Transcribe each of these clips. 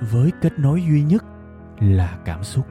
với kết nối duy nhất là cảm xúc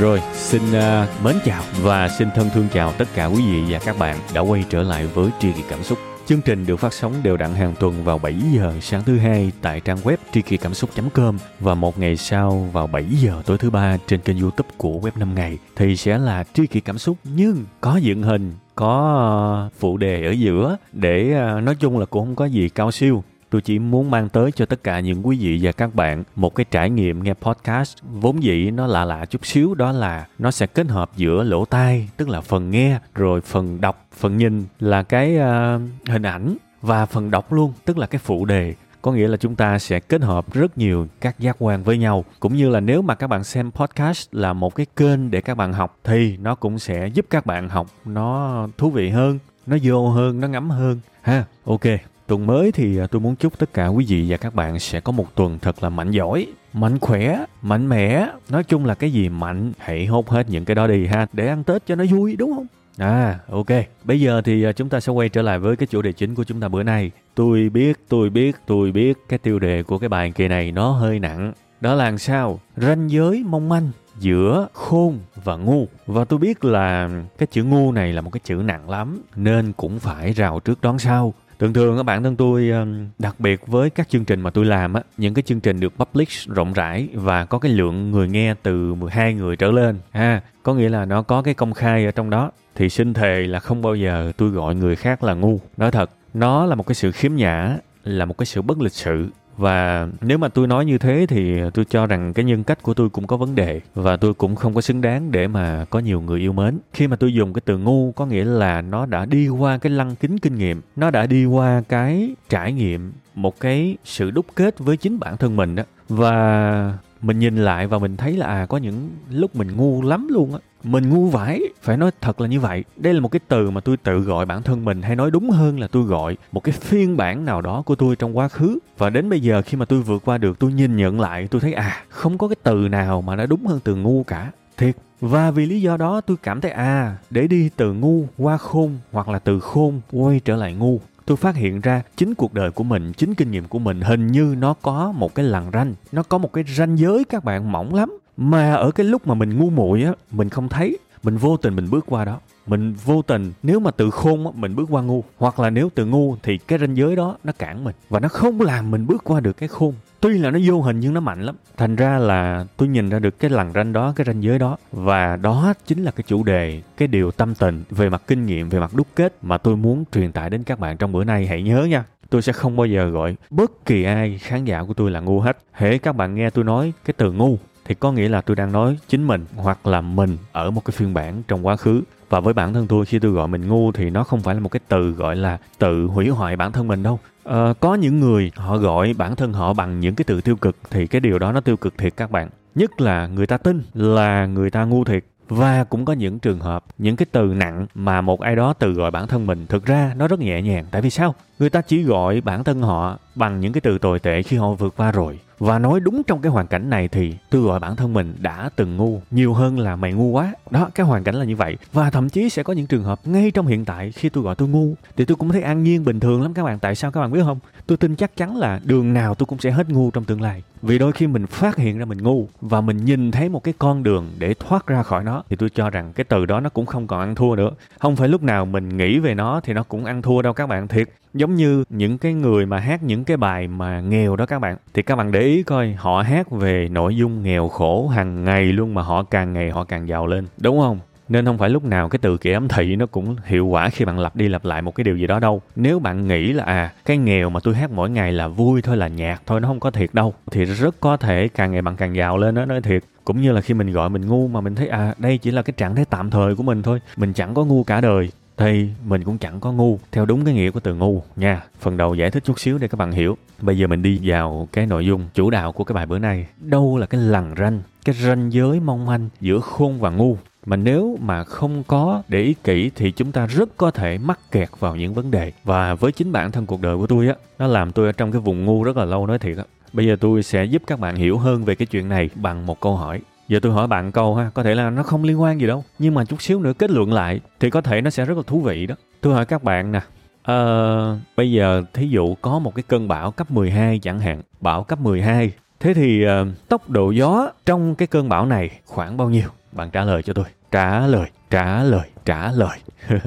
Rồi, xin uh, mến chào và xin thân thương chào tất cả quý vị và các bạn đã quay trở lại với Tri Kỳ Cảm Xúc. Chương trình được phát sóng đều đặn hàng tuần vào 7 giờ sáng thứ hai tại trang web kỳ cảm xúc.com và một ngày sau vào 7 giờ tối thứ ba trên kênh youtube của web 5 ngày. Thì sẽ là tri kỳ cảm xúc nhưng có dựng hình, có phụ đề ở giữa để à, nói chung là cũng không có gì cao siêu tôi chỉ muốn mang tới cho tất cả những quý vị và các bạn một cái trải nghiệm nghe podcast. Vốn dĩ nó lạ lạ chút xíu đó là nó sẽ kết hợp giữa lỗ tai tức là phần nghe rồi phần đọc phần nhìn là cái uh, hình ảnh và phần đọc luôn tức là cái phụ đề. Có nghĩa là chúng ta sẽ kết hợp rất nhiều các giác quan với nhau. Cũng như là nếu mà các bạn xem podcast là một cái kênh để các bạn học thì nó cũng sẽ giúp các bạn học nó thú vị hơn nó vô hơn nó ngắm hơn. Ha ok. Tuần mới thì à, tôi muốn chúc tất cả quý vị và các bạn sẽ có một tuần thật là mạnh giỏi, mạnh khỏe, mạnh mẽ. Nói chung là cái gì mạnh, hãy hốt hết những cái đó đi ha, để ăn Tết cho nó vui đúng không? À, ok. Bây giờ thì à, chúng ta sẽ quay trở lại với cái chủ đề chính của chúng ta bữa nay. Tôi biết, tôi biết, tôi biết cái tiêu đề của cái bài kỳ này nó hơi nặng. Đó là làm sao? Ranh giới mong manh giữa khôn và ngu. Và tôi biết là cái chữ ngu này là một cái chữ nặng lắm, nên cũng phải rào trước đón sau thường thường các bạn thân tôi ờ, đặc biệt với các chương trình mà tôi làm á, những cái chương trình được publish rộng rãi và có cái lượng người nghe từ 12 người trở lên. Ha, có nghĩa là nó có cái công khai ở trong đó. Thì xin thề là không bao giờ tôi gọi người khác là ngu. Nói thật, nó là một cái sự khiếm nhã, là một cái sự bất lịch sự và nếu mà tôi nói như thế thì tôi cho rằng cái nhân cách của tôi cũng có vấn đề. Và tôi cũng không có xứng đáng để mà có nhiều người yêu mến. Khi mà tôi dùng cái từ ngu, có nghĩa là nó đã đi qua cái lăng kính kinh nghiệm. Nó đã đi qua cái trải nghiệm, một cái sự đúc kết với chính bản thân mình đó. Và mình nhìn lại và mình thấy là à có những lúc mình ngu lắm luôn á mình ngu vãi, phải nói thật là như vậy. Đây là một cái từ mà tôi tự gọi bản thân mình, hay nói đúng hơn là tôi gọi một cái phiên bản nào đó của tôi trong quá khứ. Và đến bây giờ khi mà tôi vượt qua được, tôi nhìn nhận lại, tôi thấy à không có cái từ nào mà nó đúng hơn từ ngu cả. Thiệt. Và vì lý do đó, tôi cảm thấy à để đi từ ngu qua khôn hoặc là từ khôn quay trở lại ngu, tôi phát hiện ra chính cuộc đời của mình, chính kinh nghiệm của mình hình như nó có một cái lằn ranh, nó có một cái ranh giới các bạn mỏng lắm mà ở cái lúc mà mình ngu muội á mình không thấy mình vô tình mình bước qua đó. Mình vô tình nếu mà từ khôn á, mình bước qua ngu. Hoặc là nếu từ ngu thì cái ranh giới đó nó cản mình. Và nó không làm mình bước qua được cái khôn. Tuy là nó vô hình nhưng nó mạnh lắm. Thành ra là tôi nhìn ra được cái lằn ranh đó cái ranh giới đó. Và đó chính là cái chủ đề cái điều tâm tình về mặt kinh nghiệm về mặt đúc kết mà tôi muốn truyền tải đến các bạn trong bữa nay. Hãy nhớ nha tôi sẽ không bao giờ gọi bất kỳ ai khán giả của tôi là ngu hết. Hễ các bạn nghe tôi nói cái từ ngu thì có nghĩa là tôi đang nói chính mình hoặc là mình ở một cái phiên bản trong quá khứ. Và với bản thân tôi khi tôi gọi mình ngu thì nó không phải là một cái từ gọi là tự hủy hoại bản thân mình đâu. À, có những người họ gọi bản thân họ bằng những cái từ tiêu cực thì cái điều đó nó tiêu cực thiệt các bạn. Nhất là người ta tin là người ta ngu thiệt. Và cũng có những trường hợp những cái từ nặng mà một ai đó từ gọi bản thân mình thực ra nó rất nhẹ nhàng. Tại vì sao? Người ta chỉ gọi bản thân họ bằng những cái từ tồi tệ khi họ vượt qua rồi và nói đúng trong cái hoàn cảnh này thì tôi gọi bản thân mình đã từng ngu nhiều hơn là mày ngu quá. Đó, cái hoàn cảnh là như vậy. Và thậm chí sẽ có những trường hợp ngay trong hiện tại khi tôi gọi tôi ngu thì tôi cũng thấy an nhiên, bình thường lắm các bạn. Tại sao các bạn biết không? Tôi tin chắc chắn là đường nào tôi cũng sẽ hết ngu trong tương lai. Vì đôi khi mình phát hiện ra mình ngu và mình nhìn thấy một cái con đường để thoát ra khỏi nó thì tôi cho rằng cái từ đó nó cũng không còn ăn thua nữa. Không phải lúc nào mình nghĩ về nó thì nó cũng ăn thua đâu các bạn. Thiệt giống như những cái người mà hát những cái bài mà nghèo đó các bạn. Thì các bạn để ý coi, họ hát về nội dung nghèo khổ hàng ngày luôn mà họ càng ngày họ càng giàu lên, đúng không? Nên không phải lúc nào cái từ kẻ ấm thị nó cũng hiệu quả khi bạn lặp đi lặp lại một cái điều gì đó đâu. Nếu bạn nghĩ là à cái nghèo mà tôi hát mỗi ngày là vui thôi, là nhạc thôi, nó không có thiệt đâu, thì rất có thể càng ngày bạn càng giàu lên đó nói thiệt. Cũng như là khi mình gọi mình ngu mà mình thấy à đây chỉ là cái trạng thái tạm thời của mình thôi. Mình chẳng có ngu cả đời thì mình cũng chẳng có ngu, theo đúng cái nghĩa của từ ngu nha. Phần đầu giải thích chút xíu để các bạn hiểu. Bây giờ mình đi vào cái nội dung chủ đạo của cái bài bữa nay. Đâu là cái lằn ranh, cái ranh giới mong manh giữa khôn và ngu? Mà nếu mà không có để ý kỹ thì chúng ta rất có thể mắc kẹt vào những vấn đề. Và với chính bản thân cuộc đời của tôi á, nó làm tôi ở trong cái vùng ngu rất là lâu nói thiệt á. Bây giờ tôi sẽ giúp các bạn hiểu hơn về cái chuyện này bằng một câu hỏi giờ tôi hỏi bạn câu ha có thể là nó không liên quan gì đâu nhưng mà chút xíu nữa kết luận lại thì có thể nó sẽ rất là thú vị đó tôi hỏi các bạn nè Ờ, bây giờ thí dụ có một cái cơn bão cấp 12 chẳng hạn, bão cấp 12. Thế thì uh, tốc độ gió trong cái cơn bão này khoảng bao nhiêu? Bạn trả lời cho tôi. Trả lời, trả lời, trả lời.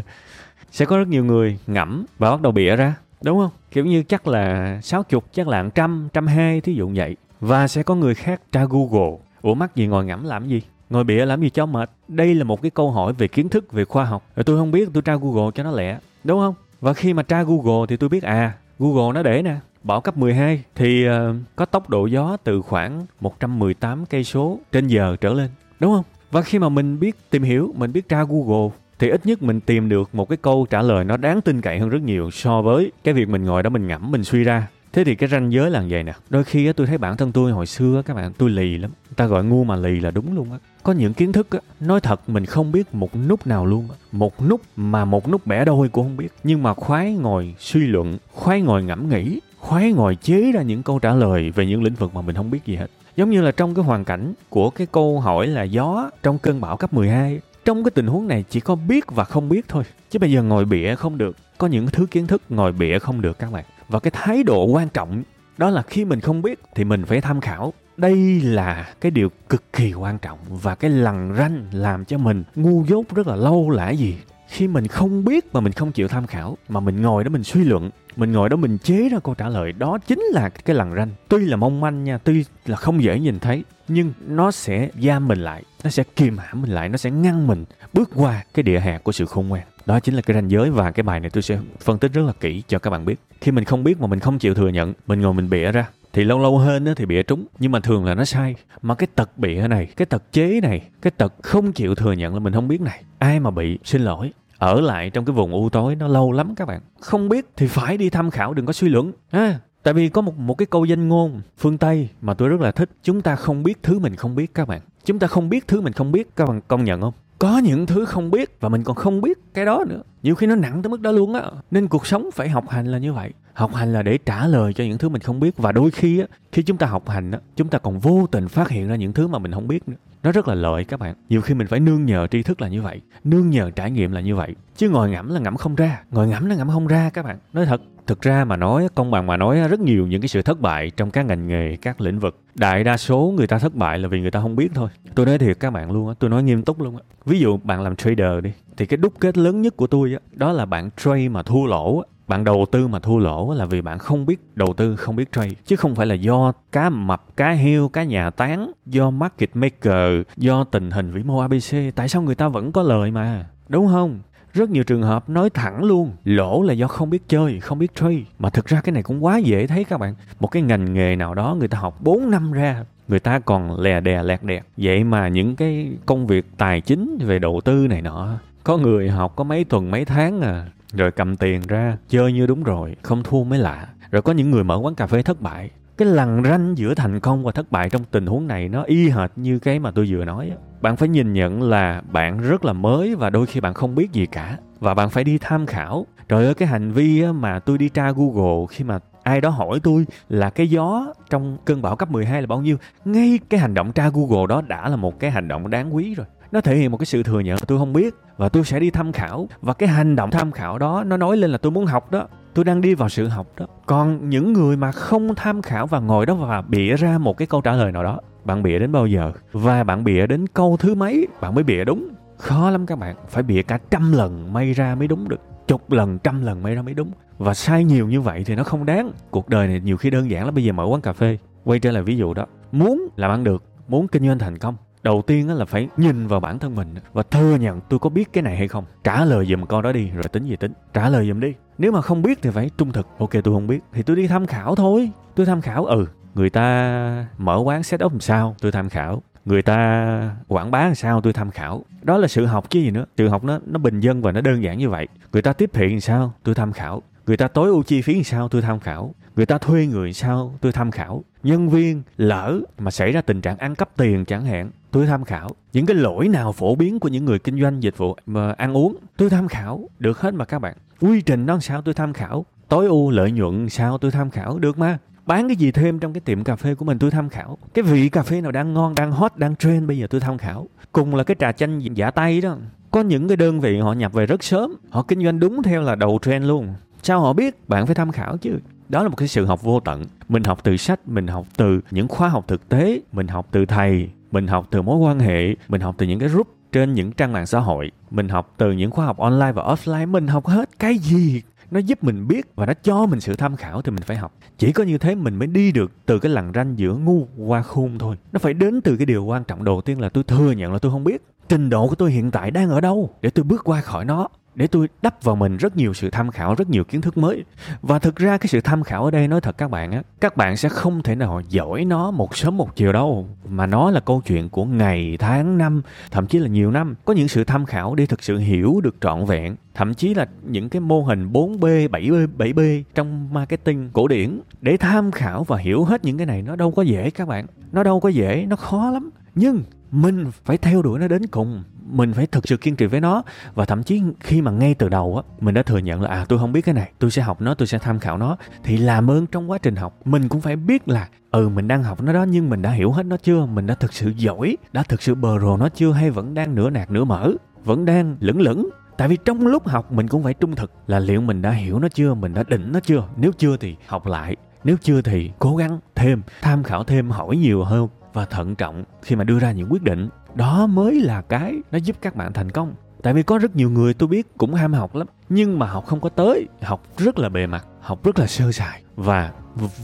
Sẽ có rất nhiều người ngẫm và bắt đầu bịa ra, đúng không? Kiểu như chắc là 60, chắc là 100, 120 thí dụ vậy. Và sẽ có người khác tra Google. Ủa mắc gì ngồi ngẫm làm gì? Ngồi bịa làm gì cho mệt? Đây là một cái câu hỏi về kiến thức, về khoa học. Rồi tôi không biết, tôi tra Google cho nó lẹ. Đúng không? Và khi mà tra Google thì tôi biết à, Google nó để nè, bão cấp 12 thì uh, có tốc độ gió từ khoảng 118 cây số trên giờ trở lên, đúng không? Và khi mà mình biết tìm hiểu, mình biết tra Google thì ít nhất mình tìm được một cái câu trả lời nó đáng tin cậy hơn rất nhiều so với cái việc mình ngồi đó mình ngẫm mình suy ra thế thì cái ranh giới là vậy nè. Đôi khi á, tôi thấy bản thân tôi hồi xưa các bạn tôi lì lắm. Ta gọi ngu mà lì là đúng luôn á. Có những kiến thức á, nói thật mình không biết một nút nào luôn á. Một nút mà một nút bẻ đôi cũng không biết. Nhưng mà khoái ngồi suy luận khoái ngồi ngẫm nghĩ khoái ngồi chế ra những câu trả lời về những lĩnh vực mà mình không biết gì hết. Giống như là trong cái hoàn cảnh của cái câu hỏi là gió trong cơn bão cấp 12 trong cái tình huống này chỉ có biết và không biết thôi. Chứ bây giờ ngồi bịa không được. Có những thứ kiến thức ngồi bịa không được các bạn. Và cái thái độ quan trọng đó là khi mình không biết thì mình phải tham khảo. Đây là cái điều cực kỳ quan trọng và cái lằn ranh làm cho mình ngu dốt rất là lâu là gì khi mình không biết mà mình không chịu tham khảo, mà mình ngồi đó mình suy luận, mình ngồi đó mình chế ra câu trả lời, đó chính là cái lằn ranh. Tuy là mong manh nha, tuy là không dễ nhìn thấy, nhưng nó sẽ giam mình lại, nó sẽ kìm hãm mình lại, nó sẽ ngăn mình bước qua cái địa hạt của sự khôn ngoan. Đó chính là cái ranh giới và cái bài này tôi sẽ phân tích rất là kỹ cho các bạn biết. Khi mình không biết mà mình không chịu thừa nhận, mình ngồi mình bịa ra, thì lâu lâu hơn thì bịa trúng, nhưng mà thường là nó sai. Mà cái tật bịa này, cái tật chế này, cái tật không chịu thừa nhận là mình không biết này, ai mà bị, xin lỗi ở lại trong cái vùng u tối nó lâu lắm các bạn. Không biết thì phải đi tham khảo đừng có suy luận. À, tại vì có một một cái câu danh ngôn phương tây mà tôi rất là thích. Chúng ta không biết thứ mình không biết các bạn. Chúng ta không biết thứ mình không biết các bạn công nhận không? Có những thứ không biết và mình còn không biết cái đó nữa. Nhiều khi nó nặng tới mức đó luôn á. Nên cuộc sống phải học hành là như vậy. Học hành là để trả lời cho những thứ mình không biết. Và đôi khi á, khi chúng ta học hành á, chúng ta còn vô tình phát hiện ra những thứ mà mình không biết nữa. Nó rất là lợi các bạn. Nhiều khi mình phải nương nhờ tri thức là như vậy. Nương nhờ trải nghiệm là như vậy. Chứ ngồi ngẫm là ngẫm không ra. Ngồi ngẫm là ngẫm không ra các bạn. Nói thật thực ra mà nói, công bằng mà nói, rất nhiều những cái sự thất bại trong các ngành nghề, các lĩnh vực. Đại đa số người ta thất bại là vì người ta không biết thôi. Tôi nói thiệt các bạn luôn á, tôi nói nghiêm túc luôn á. Ví dụ bạn làm trader đi, thì cái đúc kết lớn nhất của tôi á, đó là bạn trade mà thua lỗ á. Bạn đầu tư mà thua lỗ là vì bạn không biết đầu tư, không biết trade. Chứ không phải là do cá mập, cá heo, cá nhà tán, do market maker, do tình hình vĩ mô abc tại sao người ta vẫn có lời mà? Đúng không? Rất nhiều trường hợp nói thẳng luôn, lỗ là do không biết chơi, không biết trade mà thực ra cái này cũng quá dễ thấy các bạn. Một cái ngành nghề nào đó người ta học 4 năm ra, người ta còn lè đè, lẹt đẹt. Vậy mà những cái công việc tài chính về đầu tư này nọ, có người học có mấy tuần, mấy tháng à rồi cầm tiền ra, chơi như đúng rồi, không thua mới lạ. Rồi có những người mở quán cà phê thất bại cái lằn ranh giữa thành công và thất bại trong tình huống này nó y hệt như cái mà tôi vừa nói bạn phải nhìn nhận là bạn rất là mới và đôi khi bạn không biết gì cả. Và bạn phải đi tham khảo. Trời ơi, cái hành vi mà tôi đi tra google khi mà ai đó hỏi tôi là cái gió trong cơn bão cấp 12 là bao nhiêu, ngay cái hành động tra google đó đã là một cái hành động đáng quý rồi. Nó thể hiện một cái sự thừa nhận tôi không biết và tôi sẽ đi tham khảo. Và cái hành động tham khảo đó nó nói lên là tôi muốn học đó tôi đang đi vào sự học đó. Còn những người mà không tham khảo và ngồi đó và bịa ra một cái câu trả lời nào đó, bạn bịa đến bao giờ? Và bạn bịa đến câu thứ mấy? Bạn mới bịa đúng. Khó lắm các bạn, phải bịa cả trăm lần may ra mới đúng được. Chục lần, trăm lần may ra mới đúng. Và sai nhiều như vậy thì nó không đáng. Cuộc đời này nhiều khi đơn giản lắm, bây giờ mở quán cà phê. Quay trở lại ví dụ đó. Muốn làm ăn được, muốn kinh doanh thành công đầu tiên là phải nhìn vào bản thân mình và thừa nhận tôi có biết cái này hay không. Trả lời giùm con đó đi, rồi tính gì tính. Trả lời giùm đi. Nếu mà không biết thì phải trung thực. Ok, tôi không biết. Thì tôi đi tham khảo thôi. Tôi tham khảo ừ. Người ta mở quán set up làm sao, tôi tham khảo. Người ta quảng bá làm sao, tôi tham khảo. Đó là sự học chứ gì nữa. Sự học nó nó bình dân và nó đơn giản như vậy. Người ta tiếp thị làm sao, tôi tham khảo. Người ta tối ưu chi phí làm sao, tôi tham khảo. Người ta thuê người làm sao, tôi tham khảo. Nhân viên lỡ mà xảy ra tình trạng ăn cắp tiền chẳng hạn tôi tham khảo. Những cái lỗi nào phổ biến của những người kinh doanh dịch vụ mà ăn uống? Tôi tham khảo được hết mà các bạn. Quy trình nó sao tôi tham khảo? Tối ưu lợi nhuận sao tôi tham khảo được mà? Bán cái gì thêm trong cái tiệm cà phê của mình tôi tham khảo? Cái vị cà phê nào đang ngon, đang hot, đang trend bây giờ tôi tham khảo? Cùng là cái trà chanh giả tay đó. Có những cái đơn vị họ nhập về rất sớm. Họ kinh doanh đúng theo là đầu trend luôn. Sao họ biết? Bạn phải tham khảo chứ. Đó là một cái sự học vô tận. Mình học từ sách, mình học từ những khóa học thực tế, mình học từ thầy mình học từ mối quan hệ, mình học từ những cái group trên những trang mạng xã hội, mình học từ những khóa học online và offline, mình học hết cái gì nó giúp mình biết và nó cho mình sự tham khảo thì mình phải học. Chỉ có như thế mình mới đi được từ cái lằn ranh giữa ngu qua khôn thôi. Nó phải đến từ cái điều quan trọng đầu tiên là tôi thừa nhận là tôi không biết trình độ của tôi hiện tại đang ở đâu để tôi bước qua khỏi nó để tôi đắp vào mình rất nhiều sự tham khảo rất nhiều kiến thức mới. Và thực ra cái sự tham khảo ở đây nói thật các bạn á các bạn sẽ không thể nào giỏi nó một sớm một chiều đâu. Mà nó là câu chuyện của ngày tháng năm thậm chí là nhiều năm. Có những sự tham khảo để thực sự hiểu được trọn vẹn. Thậm chí là những cái mô hình 4B, 7B, 7B trong marketing cổ điển. Để tham khảo và hiểu hết những cái này nó đâu có dễ các bạn. Nó đâu có dễ nó khó lắm nhưng mình phải theo đuổi nó đến cùng. Mình phải thực sự kiên trì với nó. Và thậm chí khi mà ngay từ đầu á, mình đã thừa nhận là à tôi không biết cái này, tôi sẽ học nó, tôi sẽ tham khảo nó. Thì làm ơn trong quá trình học, mình cũng phải biết là ừ mình đang học nó đó, nhưng mình đã hiểu hết nó chưa? Mình đã thực sự giỏi, đã thực sự bờ rồ nó chưa? Hay vẫn đang nửa nạt, nửa mở vẫn đang lững lững? Tại vì trong lúc học, mình cũng phải trung thực là liệu mình đã hiểu nó chưa? Mình đã định nó chưa? Nếu chưa thì học lại. Nếu chưa thì cố gắng thêm, tham khảo thêm, hỏi nhiều hơn và thận trọng khi mà đưa ra những quyết định. Đó mới là cái nó giúp các bạn thành công. Tại vì có rất nhiều người tôi biết cũng ham học lắm, nhưng mà học không có tới. Học rất là bề mặt, học rất là sơ sài và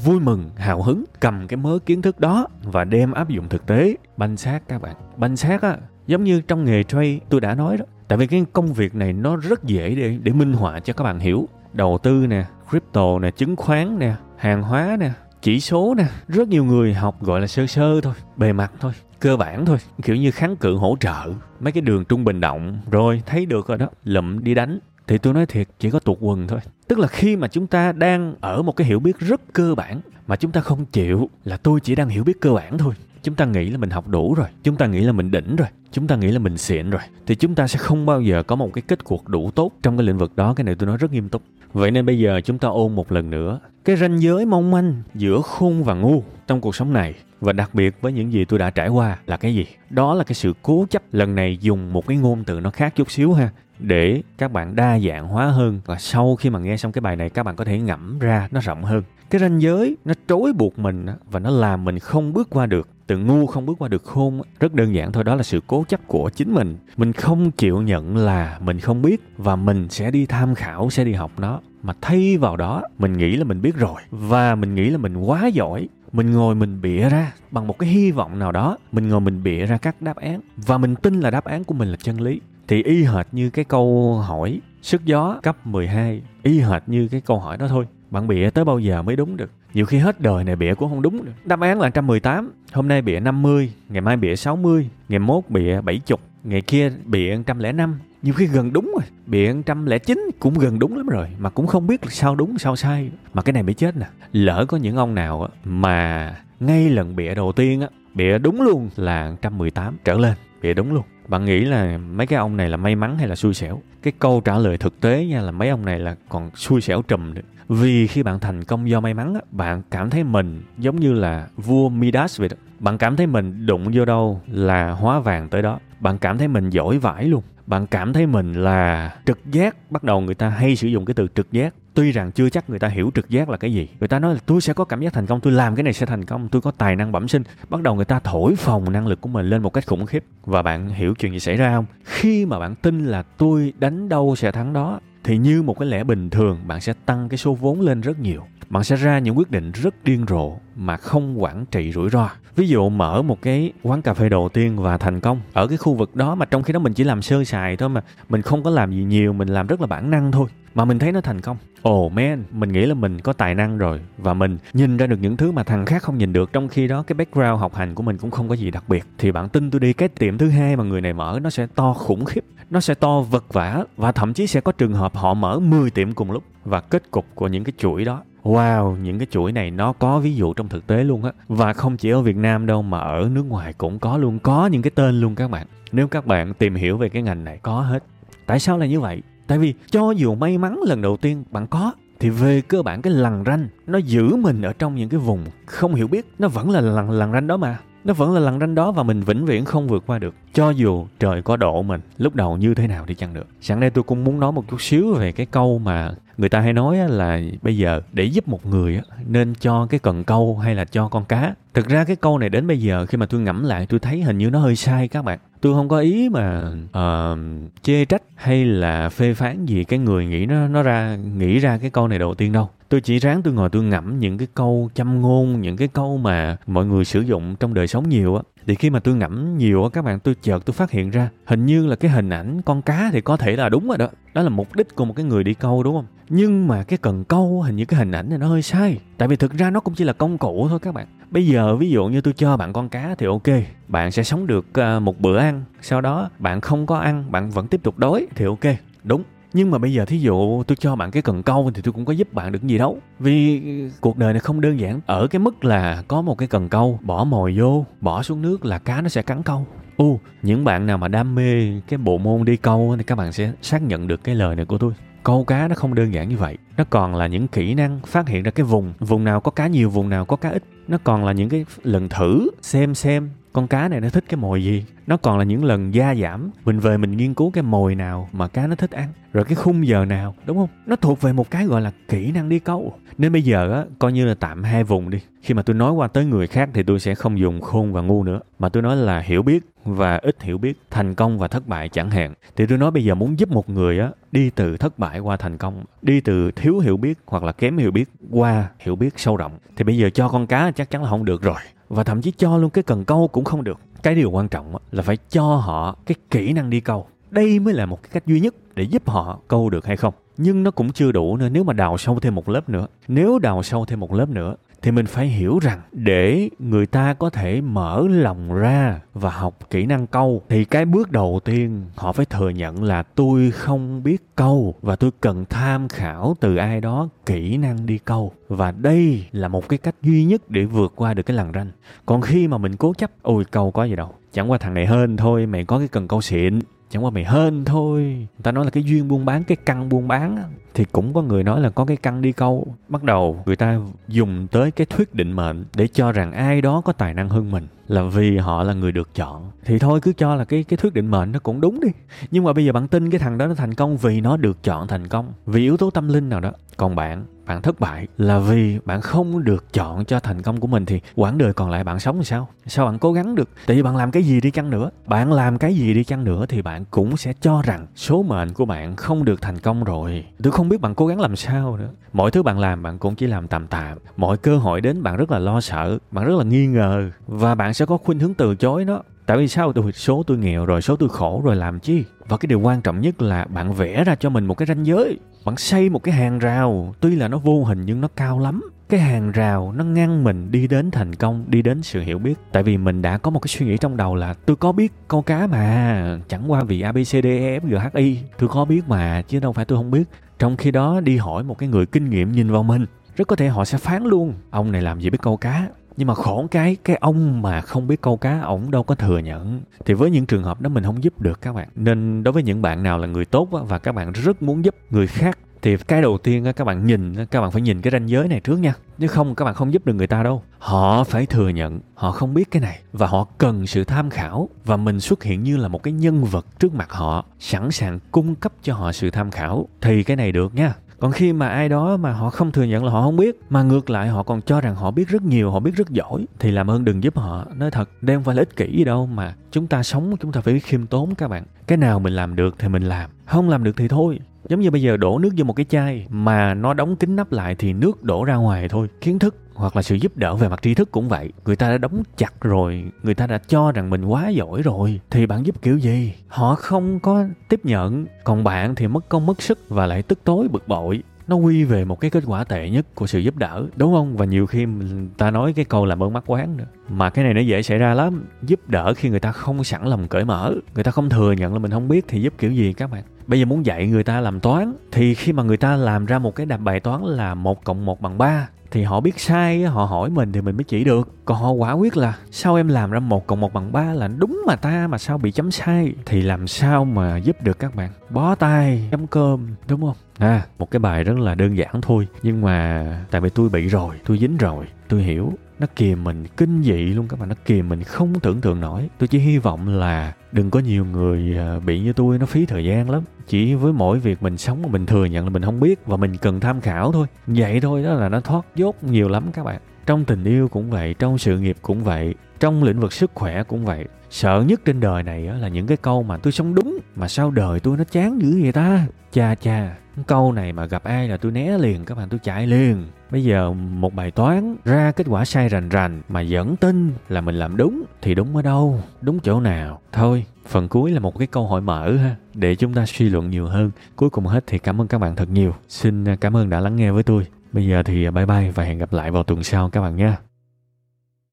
vui mừng, hào hứng, cầm cái mớ kiến thức đó và đem áp dụng thực tế, banh xác các bạn. Banh xác á, giống như trong nghề trade tôi đã nói đó. Tại vì cái công việc này nó rất dễ để để minh họa cho các bạn hiểu. Đầu tư nè, crypto nè, chứng khoán nè, hàng hóa nè chỉ số nè, rất nhiều người học gọi là sơ sơ thôi, bề mặt thôi, cơ bản thôi, kiểu như kháng cự hỗ trợ, mấy cái đường trung bình động, rồi thấy được rồi đó, lụm đi đánh. Thì tôi nói thiệt, chỉ có tuột quần thôi. Tức là khi mà chúng ta đang ở một cái hiểu biết rất cơ bản, mà chúng ta không chịu, là tôi chỉ đang hiểu biết cơ bản thôi. Chúng ta nghĩ là mình học đủ rồi, chúng ta nghĩ là mình đỉnh rồi, chúng ta nghĩ là mình xịn rồi, thì chúng ta sẽ không bao giờ có một cái kết cuộc đủ tốt trong cái lĩnh vực đó. Cái này tôi nói rất nghiêm túc vậy nên bây giờ chúng ta ôn một lần nữa. Cái ranh giới mong manh giữa khôn và ngu trong cuộc sống này, và đặc biệt với những gì tôi đã trải qua là cái gì? Đó là cái sự cố chấp. Lần này dùng một cái ngôn từ nó khác chút xíu ha, để các bạn đa dạng hóa hơn. Và sau khi mà nghe xong cái bài này, các bạn có thể ngẫm ra nó rộng hơn cái ranh giới nó trói buộc mình và nó làm mình không bước qua được. Từ ngu không bước qua được khôn rất đơn giản thôi, đó là sự cố chấp của chính mình. Mình không chịu nhận là mình không biết và mình sẽ đi tham khảo, sẽ đi học nó. Mà thay vào đó, mình nghĩ là mình biết rồi và mình nghĩ là mình quá giỏi. Mình ngồi mình bịa ra bằng một cái hy vọng nào đó, mình ngồi mình bịa ra các đáp án và mình tin là đáp án của mình là chân lý. Thì y hệt như cái câu hỏi sức gió cấp 12 y hệt như cái câu hỏi đó thôi bạn bịa tới bao giờ mới đúng được? Nhiều khi hết đời này bịa cũng không đúng được. Đáp án là 118 hôm nay bịa 50 ngày mai bịa 60 ngày mốt bịa 70 ngày kia bịa 105 nhiều khi gần đúng rồi. Bịa 109 cũng gần đúng lắm rồi, mà cũng không biết sao đúng, sao sai. Mà cái này mới chết nè. Lỡ có những ông nào mà ngay lần bịa đầu tiên á, bịa đúng luôn là 118 trở lên. Vậy đúng luôn. Bạn nghĩ là mấy cái ông này là may mắn hay là xui xẻo? Cái câu trả lời thực tế nha là mấy ông này là còn xui xẻo trùm nữa. Vì khi bạn thành công do may mắn á, bạn cảm thấy mình giống như là vua Midas vậy đó. Bạn cảm thấy mình đụng vô đâu là hóa vàng tới đó. Bạn cảm thấy mình giỏi vãi luôn bạn cảm thấy mình là trực giác, bắt đầu người ta hay sử dụng cái từ trực giác. Tuy rằng chưa chắc người ta hiểu trực giác là cái gì. Người ta nói là, tôi sẽ có cảm giác thành công, tôi làm cái này sẽ thành công, tôi có tài năng bẩm sinh. Bắt đầu người ta thổi phồng năng lực của mình lên một cách khủng khiếp. Và bạn hiểu chuyện gì xảy ra không? Khi mà bạn tin là tôi đánh đâu sẽ thắng đó, thì như một cái lẽ bình thường, bạn sẽ tăng cái số vốn lên rất nhiều bạn sẽ ra những quyết định rất điên rồ mà không quản trị rủi ro. Ví dụ mở một cái quán cà phê đầu tiên và thành công. Ở cái khu vực đó mà trong khi đó mình chỉ làm sơ sài thôi mà mình không có làm gì nhiều, mình làm rất là bản năng thôi mà mình thấy nó thành công. Oh man, mình nghĩ là mình có tài năng rồi và mình nhìn ra được những thứ mà thằng khác không nhìn được. Trong khi đó cái background học hành của mình cũng không có gì đặc biệt. Thì bạn tin tôi đi, cái tiệm thứ hai mà người này mở nó sẽ to khủng khiếp, nó sẽ to vật vã và thậm chí sẽ có trường hợp họ mở 10 tiệm cùng lúc. Và kết cục của những cái chuỗi đó Wow, những cái chuỗi này nó có ví dụ trong thực tế luôn á. Và không chỉ ở Việt Nam đâu mà ở nước ngoài cũng có luôn, có những cái tên luôn các bạn. Nếu các bạn tìm hiểu về cái ngành này có hết. Tại sao là như vậy? Tại vì cho dù may mắn lần đầu tiên bạn có thì về cơ bản cái lằn ranh nó giữ mình ở trong những cái vùng không hiểu biết nó vẫn là lằn lằn ranh đó mà nó vẫn là lằn ranh đó và mình vĩnh viễn không vượt qua được. Cho dù trời có độ mình lúc đầu như thế nào đi chăng được. Sẵn đây tôi cũng muốn nói một chút xíu về cái câu mà người ta hay nói là bây giờ để giúp một người nên cho cái cần câu hay là cho con cá? Thực ra cái câu này đến bây giờ khi mà tôi ngẫm lại tôi thấy hình như nó hơi sai các bạn. Tôi không có ý mà uh, chê trách hay là phê phán gì cái người nghĩ nó nó ra nghĩ ra cái câu này đầu tiên đâu tôi chỉ ráng tôi ngồi tôi ngẫm những cái câu châm ngôn, những cái câu mà mọi người sử dụng trong đời sống nhiều á. Thì khi mà tôi ngẫm nhiều á, các bạn, tôi chợt tôi phát hiện ra, hình như là cái hình ảnh con cá thì có thể là đúng rồi đó. Đó là mục đích của một cái người đi câu đúng không? Nhưng mà cái cần câu hình như cái hình ảnh này nó hơi sai. Tại vì thực ra nó cũng chỉ là công cụ thôi các bạn. Bây giờ ví dụ như tôi cho bạn con cá thì ok, bạn sẽ sống được à, một bữa ăn. Sau đó bạn không có ăn, bạn vẫn tiếp tục đói thì ok. Đúng nhưng mà bây giờ thí dụ tôi cho bạn cái cần câu thì tôi cũng có giúp bạn được gì đâu. Vì cuộc đời này không đơn giản. Ở cái mức là có một cái cần câu, bỏ mồi vô, bỏ xuống nước là cá nó sẽ cắn câu. U, những bạn nào mà đam mê cái bộ môn đi câu thì các bạn sẽ xác nhận được cái lời này của tôi. Câu cá nó không đơn giản như vậy. Nó còn là những kỹ năng phát hiện ra cái vùng. Vùng nào có cá nhiều, vùng nào có cá ít. Nó còn là những cái lần thử, xem xem con cá này nó thích cái mồi gì? Nó còn là những lần gia giảm. Mình về mình nghiên cứu cái mồi nào mà cá nó thích ăn. Rồi cái khung giờ nào, đúng không? Nó thuộc về một cái gọi là kỹ năng đi câu. Nên bây giờ á, coi như là tạm hai vùng đi. Khi mà tôi nói qua tới người khác thì tôi sẽ không dùng khôn và ngu nữa. Mà tôi nói là hiểu biết và ít hiểu biết, thành công và thất bại chẳng hạn. Thì tôi nói bây giờ muốn giúp một người á, đi từ thất bại qua thành công, đi từ thiếu hiểu biết hoặc là kém hiểu biết qua hiểu biết sâu rộng. Thì bây giờ cho con cá chắc chắn là không được rồi. Và thậm chí cho luôn cái cần câu cũng không được. Cái điều quan trọng là phải cho họ cái kỹ năng đi câu. Đây mới là một cái cách duy nhất để giúp họ câu được hay không. Nhưng nó cũng chưa đủ nữa, nếu mà đào sâu thêm một lớp nữa. Nếu đào sâu thêm một lớp nữa thì mình phải hiểu rằng để người ta có thể mở lòng ra và học kỹ năng câu, thì cái bước đầu tiên họ phải thừa nhận là tôi không biết câu và tôi cần tham khảo từ ai đó kỹ năng đi câu. Và đây là một cái cách duy nhất để vượt qua được cái lằn ranh. Còn khi mà mình cố chấp, ôi, câu có gì đâu, chẳng qua thằng này hên thôi, mày có cái cần câu xịn chẳng qua mày hên thôi. Người ta nói là cái duyên buôn bán, cái căn buôn bán thì cũng có người nói là có cái căn đi câu. Bắt đầu người ta dùng tới cái thuyết định mệnh để cho rằng ai đó có tài năng hơn mình là vì họ là người được chọn. Thì thôi, cứ cho là cái cái thuyết định mệnh nó cũng đúng đi. Nhưng mà bây giờ bạn tin cái thằng đó nó thành công vì nó được chọn thành công, vì yếu tố tâm linh nào đó. Còn bạn bạn thất bại là vì bạn không được chọn cho thành công của mình thì quãng đời còn lại bạn sống sao? Sao bạn cố gắng được? Tại vì bạn làm cái gì đi chăng nữa? Bạn làm cái gì đi chăng nữa thì bạn cũng sẽ cho rằng số mệnh của bạn không được thành công rồi. Tôi không biết bạn cố gắng làm sao nữa. Mọi thứ bạn làm, bạn cũng chỉ làm tạm tạm. Mọi cơ hội đến, bạn rất là lo sợ, bạn rất là nghi ngờ. Và bạn sẽ có khuynh hướng từ chối nó tại vì sao? Tôi số tôi nghèo rồi, số tôi khổ rồi, làm chi? Và cái điều quan trọng nhất là bạn vẽ ra cho mình một cái ranh giới. Bạn xây một cái hàng rào. Tuy là nó vô hình nhưng nó cao lắm. Cái hàng rào nó ngăn mình đi đến thành công, đi đến sự hiểu biết. Tại vì mình đã có một cái suy nghĩ trong đầu là tôi có biết câu cá mà, chẳng qua vì abcdefghi tôi có biết mà, chứ đâu phải tôi không biết. Trong khi đó, đi hỏi một cái người kinh nghiệm nhìn vào mình, rất có thể họ sẽ phán luôn. Ông này làm gì biết câu cá? Nhưng mà khổ cái cái ông mà không biết câu cá, ổng đâu có thừa nhận. Thì với những trường hợp đó mình không giúp được các bạn. Nên đối với những bạn nào là người tốt và các bạn rất muốn giúp người khác, thì cái đầu tiên các bạn nhìn các bạn phải nhìn cái ranh giới này trước nha. Nếu không, các bạn không giúp được người ta đâu. Họ phải thừa nhận, họ không biết cái này, và họ cần sự tham khảo, và mình xuất hiện như là một cái nhân vật trước mặt họ, sẵn sàng cung cấp cho họ sự tham khảo, thì cái này được nha còn khi mà ai đó mà họ không thừa nhận là họ không biết, mà ngược lại họ còn cho rằng họ biết rất nhiều, họ biết rất giỏi, thì làm ơn đừng giúp họ. Nói thật, đây không phải là ích kỷ gì đâu, mà chúng ta sống, chúng ta phải biết khiêm tốn các bạn. Cái nào mình làm được thì mình làm, không làm được thì thôi giống như bây giờ đổ nước vô một cái chai mà nó đóng kín nắp lại thì nước đổ ra ngoài thôi. Kiến thức hoặc là sự giúp đỡ về mặt tri thức cũng vậy. Người ta đã đóng chặt rồi, người ta đã cho rằng mình quá giỏi rồi. Thì bạn giúp kiểu gì? Họ không có tiếp nhận, còn bạn thì mất công mất sức và lại tức tối bực bội. Nó quy về một cái kết quả tệ nhất của sự giúp đỡ, đúng không? Và nhiều khi mình ta nói cái câu làm ơn mắc quán nữa. Mà cái này nó dễ xảy ra lắm. Giúp đỡ khi người ta không sẵn lòng cởi mở. Người ta không thừa nhận là mình không biết thì giúp kiểu gì các bạn? Bây giờ muốn dạy người ta làm toán, thì khi mà người ta làm ra một cái đạp bài toán là một cộng một bằng ba, thì họ biết sai, họ hỏi mình thì mình mới chỉ được. Còn họ quả quyết là, sao em làm ra một cộng một bằng ba là đúng mà ta, mà sao bị chấm sai? Thì làm sao mà giúp được các bạn? Bó tay, chấm cơm, đúng không? À một cái bài rất là đơn giản thôi, nhưng mà tại vì tôi bị rồi, tôi dính rồi, tôi hiểu nó kìm mình, kinh dị luôn các bạn. Nó kìm mình, không tưởng tượng nổi. Tôi chỉ hy vọng là đừng có nhiều người à, bị như tôi. Nó phí thời gian lắm. Chỉ với mỗi việc mình sống mà mình thừa nhận là mình không biết và mình cần tham khảo thôi. Vậy thôi, đó là nó thoát dốt nhiều lắm các bạn. Trong tình yêu cũng vậy, trong sự nghiệp cũng vậy, trong lĩnh vực sức khỏe cũng vậy. Sợ nhất trên đời này là những cái câu mà tôi sống đúng, mà sao đời tôi nó chán dữ vậy ta? Cha cha câu này mà gặp ai là tôi né liền, các bạn tôi chạy liền. Bây giờ một bài toán ra kết quả sai rành rành mà vẫn tin là mình làm đúng thì đúng ở đâu? Đúng chỗ nào? Thôi, phần cuối là một cái câu hỏi mở ha, để chúng ta suy luận nhiều hơn. Cuối cùng hết thì cảm ơn các bạn thật nhiều. Xin à, cảm ơn đã lắng nghe với tôi. Bây giờ thì à, bye bye và hẹn gặp lại vào tuần sau các bạn nhé.